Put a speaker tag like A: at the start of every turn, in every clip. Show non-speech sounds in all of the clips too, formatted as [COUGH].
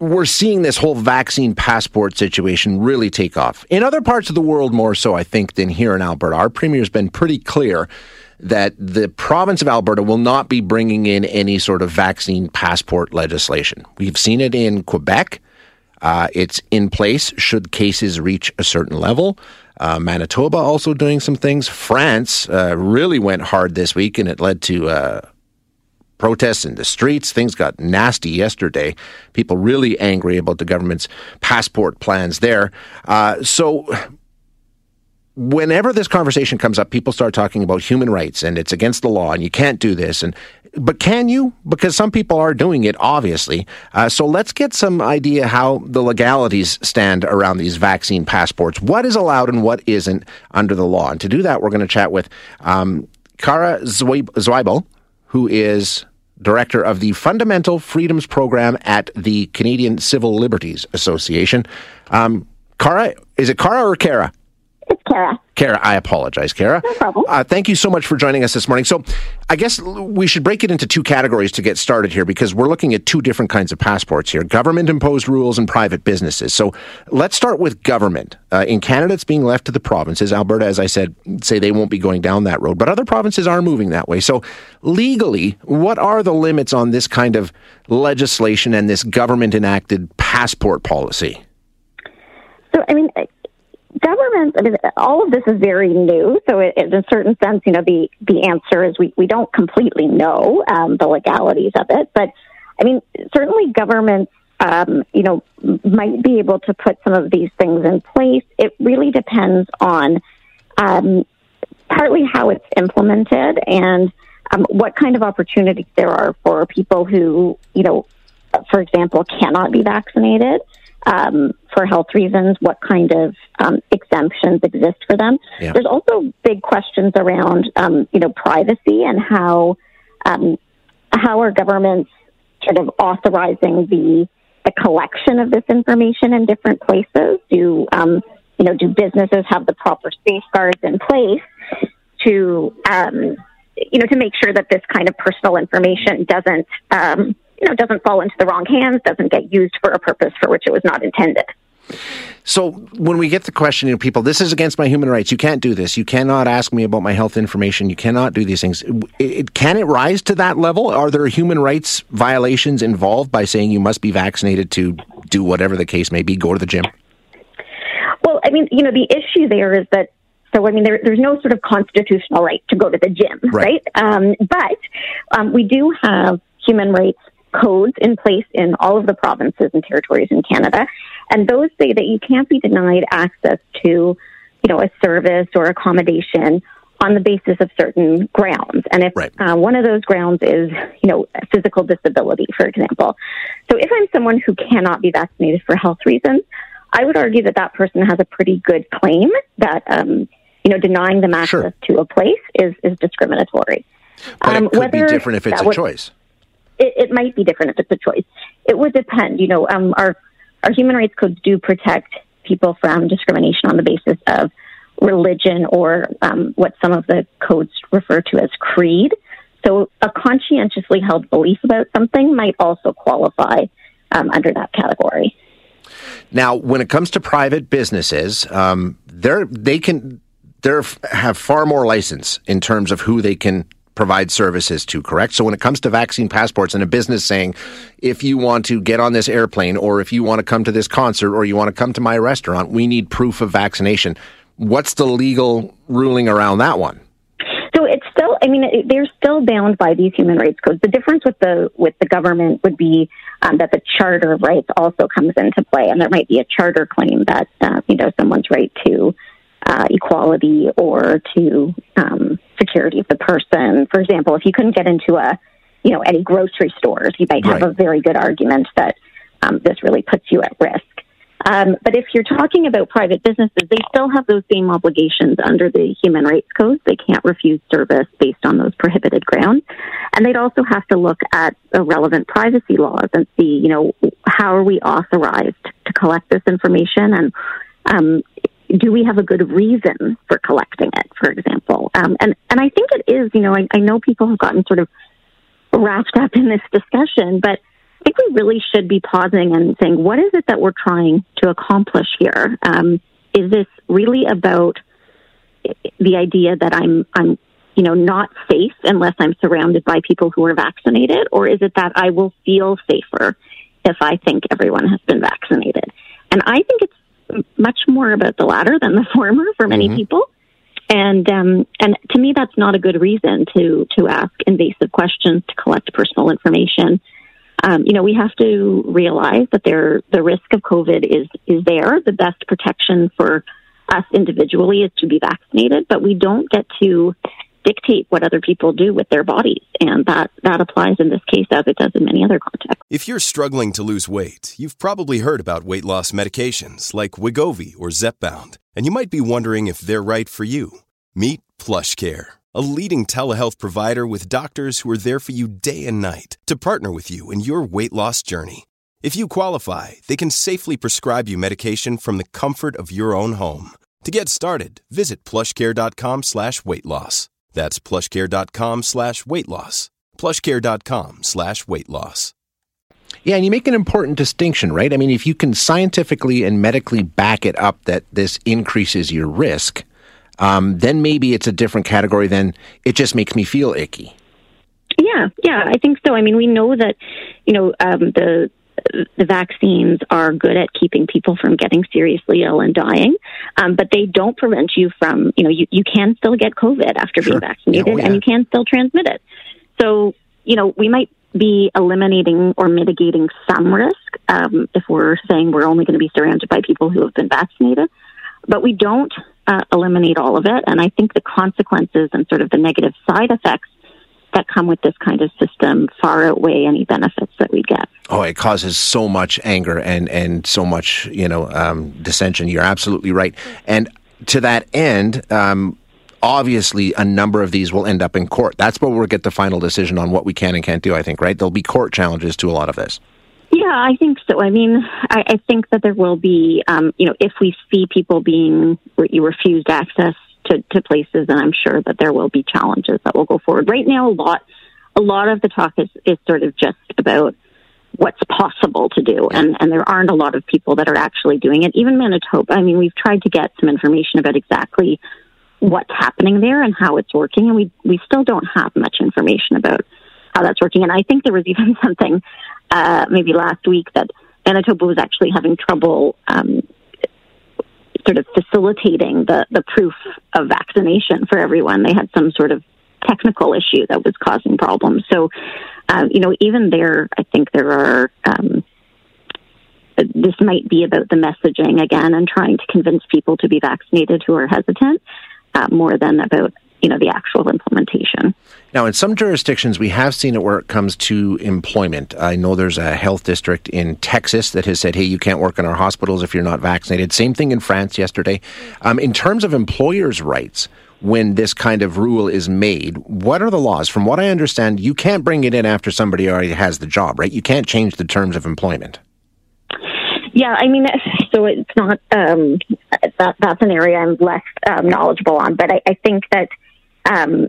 A: we're seeing this whole vaccine passport situation really take off. In other parts of the world, more so, I think, than here in Alberta. Our premier's been pretty clear that the province of Alberta will not be bringing in any sort of vaccine passport legislation. We've seen it in Quebec. Uh, it's in place should cases reach a certain level. Uh, Manitoba also doing some things. France uh, really went hard this week, and it led to uh, protests in the streets. Things got nasty yesterday. People really angry about the government's passport plans there. Uh, so whenever this conversation comes up, people start talking about human rights and it's against the law and you can't do this. And but can you? Because some people are doing it, obviously. Uh, so let's get some idea how the legalities stand around these vaccine passports. What is allowed and what isn't under the law? And to do that, we're going to chat with um, Cara Zwibel, who is director of the Fundamental Freedoms Program at the Canadian Civil Liberties Association. Um, Cara, is it Cara or Cara?
B: It's Cara.
A: Cara, I apologize, Cara.
B: No problem. Uh,
A: thank you so much for joining us this morning. So, I guess we should break it into two categories to get started here because we're looking at two different kinds of passports here government imposed rules and private businesses. So, let's start with government. Uh, in Canada, it's being left to the provinces. Alberta, as I said, say they won't be going down that road, but other provinces are moving that way. So, legally, what are the limits on this kind of legislation and this government enacted passport policy?
B: So, I mean, governments, I mean, all of this is very new. So, it, in a certain sense, you know, the, the answer is we, we don't completely know um, the legalities of it. But, I mean, certainly governments, um, you know, might be able to put some of these things in place. It really depends on um, partly how it's implemented and um, what kind of opportunities there are for people who, you know, for example, cannot be vaccinated um, for health reasons, what kind of um, exemptions exist for them. Yeah. There's also big questions around, um, you know, privacy and how um, how are governments sort of authorizing the the collection of this information in different places? Do um, you know? Do businesses have the proper safeguards in place to um, you know to make sure that this kind of personal information doesn't you know, doesn't fall into the wrong hands, doesn't get used for a purpose for which it was not intended.
A: So when we get the question, you know, people, this is against my human rights. You can't do this. You cannot ask me about my health information. You cannot do these things. It, it, can it rise to that level? Are there human rights violations involved by saying you must be vaccinated to do whatever the case may be, go to the gym?
B: Well, I mean, you know, the issue there is that so, I mean, there, there's no sort of constitutional right to go to the gym, right? right? Um, but um, we do have human rights codes in place in all of the provinces and territories in Canada. And those say that you can't be denied access to, you know, a service or accommodation on the basis of certain grounds. And if right. uh, one of those grounds is, you know, physical disability, for example. So if I'm someone who cannot be vaccinated for health reasons, I would argue that that person has a pretty good claim that, um, you know, denying them access sure. to a place is, is discriminatory.
A: But um, it could be different if it's a would, choice
B: it, it might be different if it's a choice. It would depend. You know, um, our our human rights codes do protect people from discrimination on the basis of religion or um, what some of the codes refer to as creed. So, a conscientiously held belief about something might also qualify um, under that category.
A: Now, when it comes to private businesses, um, they can they have far more license in terms of who they can provide services to, correct? So when it comes to vaccine passports and a business saying, if you want to get on this airplane or if you want to come to this concert or you want to come to my restaurant, we need proof of vaccination. What's the legal ruling around that one?
B: So it's still, I mean, they're still bound by these human rights codes. The difference with the with the government would be um, that the Charter of Rights also comes into play, and there might be a charter claim that uh, you know someone's right to uh, equality or to um, security of the person. For example, if you couldn't get into a, you know, any grocery stores, you might have right. a very good argument that um, this really puts you at risk. Um, but if you're talking about private businesses, they still have those same obligations under the Human Rights Code. They can't refuse service based on those prohibited grounds. And they'd also have to look at the relevant privacy laws and see, you know, how are we authorized to collect this information and um, do we have a good reason for collecting it, for? Um, and, and I think it is, you know, I, I know people have gotten sort of wrapped up in this discussion, but I think we really should be pausing and saying, what is it that we're trying to accomplish here? Um, is this really about the idea that I'm, I'm, you know, not safe unless I'm surrounded by people who are vaccinated, or is it that I will feel safer if I think everyone has been vaccinated? And I think it's much more about the latter than the former for many mm-hmm. people. And um, and to me, that's not a good reason to to ask invasive questions to collect personal information. Um, you know, we have to realize that there the risk of COVID is is there. The best protection for us individually is to be vaccinated, but we don't get to dictate what other people do with their bodies. And that, that applies in this case as it does in many other contexts.
C: If you're struggling to lose weight, you've probably heard about weight loss medications like Wegovy or Zepbound, and you might be wondering if they're right for you. Meet PlushCare, a leading telehealth provider with doctors who are there for you day and night to partner with you in your weight loss journey. If you qualify, they can safely prescribe you medication from the comfort of your own home. To get started, visit plushcare.com slash weight loss. That's plushcare.com slash weight loss. Plushcare.com slash weight loss.
A: Yeah, and you make an important distinction, right? I mean, if you can scientifically and medically back it up that this increases your risk, um, then maybe it's a different category than it just makes me feel icky.
B: Yeah, yeah, I think so. I mean, we know that, you know, um, the the vaccines are good at keeping people from getting seriously ill and dying, um, but they don't prevent you from, you know, you, you can still get COVID after sure. being vaccinated yeah, oh, yeah. and you can still transmit it. So, you know, we might be eliminating or mitigating some risk um, if we're saying we're only going to be surrounded by people who have been vaccinated, but we don't uh, eliminate all of it. And I think the consequences and sort of the negative side effects that come with this kind of system far outweigh any benefits that we get.
A: Oh, it causes so much anger and and so much you know um, dissension. You're absolutely right. And to that end. Um, obviously, a number of these will end up in court. That's where we'll get the final decision on what we can and can't do. I think, right? There'll be court challenges to a lot of this.
B: Yeah, I think so. I mean, I, I think that there will be, um, you know, if we see people being you refused access to, to places, and I'm sure that there will be challenges that will go forward. Right now, a lot, a lot of the talk is, is sort of just about what's possible to do, and, and there aren't a lot of people that are actually doing it. Even Manitoba, I mean, we've tried to get some information about exactly what's happening there and how it's working, and we we still don't have much information about how that's working. And I think there was [LAUGHS] even something uh, maybe last week that Manitoba was actually having trouble um, sort of facilitating the, the proof of vaccination for everyone. They had some sort of technical issue that was causing problems. So, um, you know, even there, I think there are. Um, this might be about the messaging again and trying to convince people to be vaccinated who are hesitant uh, more than about you know the actual implementation.
A: Now, in some jurisdictions, we have seen it where it comes to employment. I know there's a health district in Texas that has said, "Hey, you can't work in our hospitals if you're not vaccinated." Same thing in France yesterday. Um, in terms of employers' rights, when this kind of rule is made, what are the laws? From what I understand, you can't bring it in after somebody already has the job, right? You can't change the terms of employment.
B: Yeah, I mean, so it's not um, that that's an area I'm less um, knowledgeable on, but I, I think that um,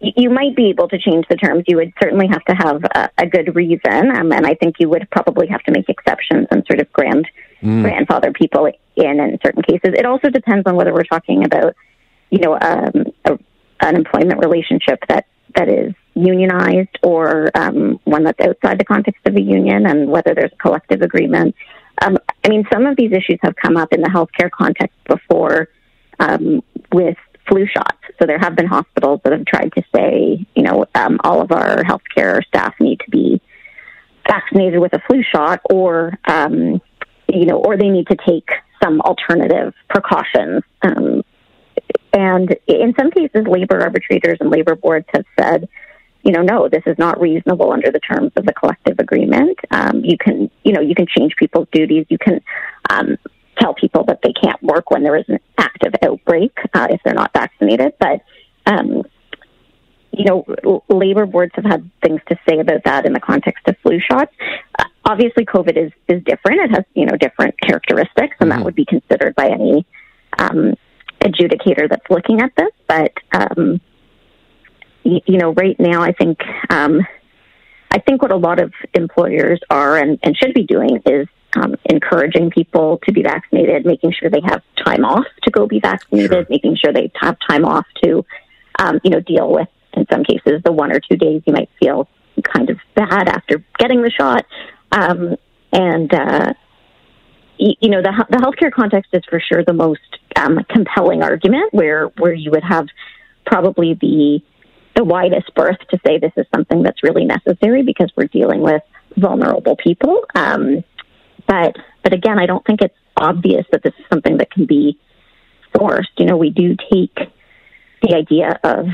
B: you might be able to change the terms. You would certainly have to have a, a good reason, um, and I think you would probably have to make exceptions and sort of grand mm. grandfather people in in certain cases. It also depends on whether we're talking about, you know, um, a, an employment relationship that that is unionized or um, one that's outside the context of a union, and whether there's a collective agreement. Um, I mean, some of these issues have come up in the healthcare context before um, with flu shots. So there have been hospitals that have tried to say, you know, um, all of our healthcare staff need to be vaccinated with a flu shot, or um, you know, or they need to take some alternative precautions. Um, and in some cases, labor arbitrators and labor boards have said, you know, no, this is not reasonable under the terms of the collective agreement. Um, you can, you know, you can change people's duties. You can um, tell people that they can't work when there is an active outbreak uh, if they're not vaccinated. But um, you know, labor boards have had things to say about that in the context of flu shots. Uh, obviously, COVID is is different. It has you know different characteristics, and mm-hmm. that would be considered by any um, adjudicator that's looking at this. But um, y- you know, right now, I think um, I think what a lot of employers are and, and should be doing is um, encouraging people to be vaccinated, making sure they have time off to go be vaccinated, sure. making sure they have time off to, um, you know, deal with, in some cases, the one or two days you might feel kind of bad after getting the shot. Um, and, uh, you know, the, the healthcare context is for sure the most um, compelling argument where, where you would have probably the, the widest berth to say this is something that's really necessary because we're dealing with vulnerable people. Um, but but again, I don't think it's obvious that this is something that can be forced. You know, we do take the idea of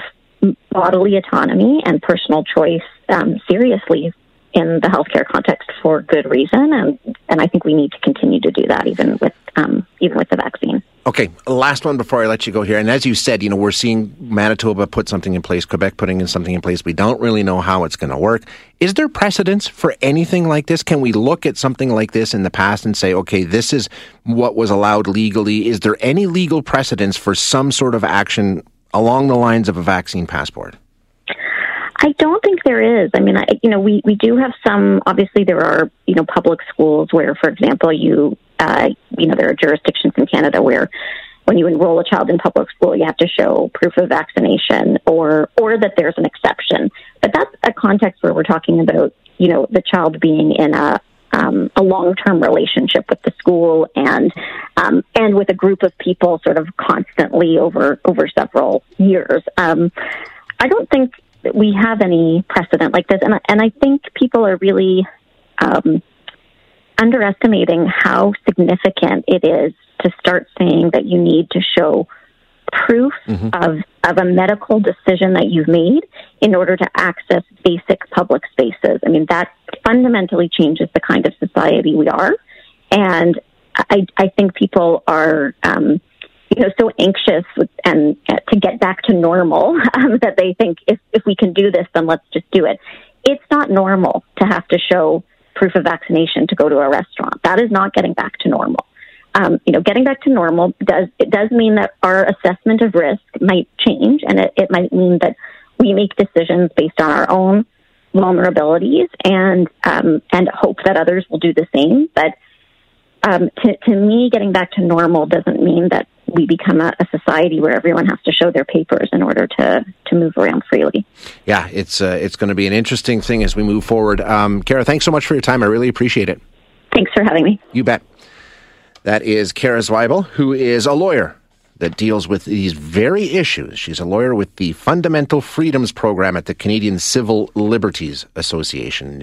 B: bodily autonomy and personal choice um, seriously in the healthcare context for good reason, and and I think we need to continue to do that even with um, even with the vaccine.
A: Okay, last one before I let you go here. And as you said, you know, we're seeing Manitoba put something in place, Quebec putting in something in place. We don't really know how it's going to work. Is there precedence for anything like this? Can we look at something like this in the past and say, okay, this is what was allowed legally? Is there any legal precedence for some sort of action along the lines of a vaccine passport?
B: I don't think there is. I mean, I, you know, we, we do have some, obviously there are, you know, public schools where, for example, you, uh, you know, there are jurisdictions in Canada where when you enroll a child in public school, you have to show proof of vaccination or, or that there's an exception. But that's a context where we're talking about, you know, the child being in a, um, a long-term relationship with the school and um, and with a group of people, sort of constantly over over several years. Um, I don't think we have any precedent like this, and and I think people are really um, underestimating how significant it is to start saying that you need to show proof mm-hmm. of of a medical decision that you've made in order to access basic public spaces. I mean that fundamentally changes the kind of society we are, and I I think people are. Um, you know, so anxious and uh, to get back to normal [LAUGHS] um, that they think if, if we can do this, then let's just do it. It's not normal to have to show proof of vaccination to go to a restaurant. That is not getting back to normal. Um, you know, getting back to normal does it does mean that our assessment of risk might change, and it, it might mean that we make decisions based on our own vulnerabilities and um, and hope that others will do the same. But um, to, to me, getting back to normal doesn't mean that we become a, a, society where everyone has to show their papers in order to to move around freely.
A: Yeah, it's uh, it's going to be an interesting thing as we move forward. Um, Cara, thanks so much for your time. I really appreciate it.
B: Thanks for having me.
A: You bet. That is Cara Zwibel, who is a lawyer that deals with these very issues. She's a lawyer with the Fundamental Freedoms Program at the Canadian Civil Liberties Association.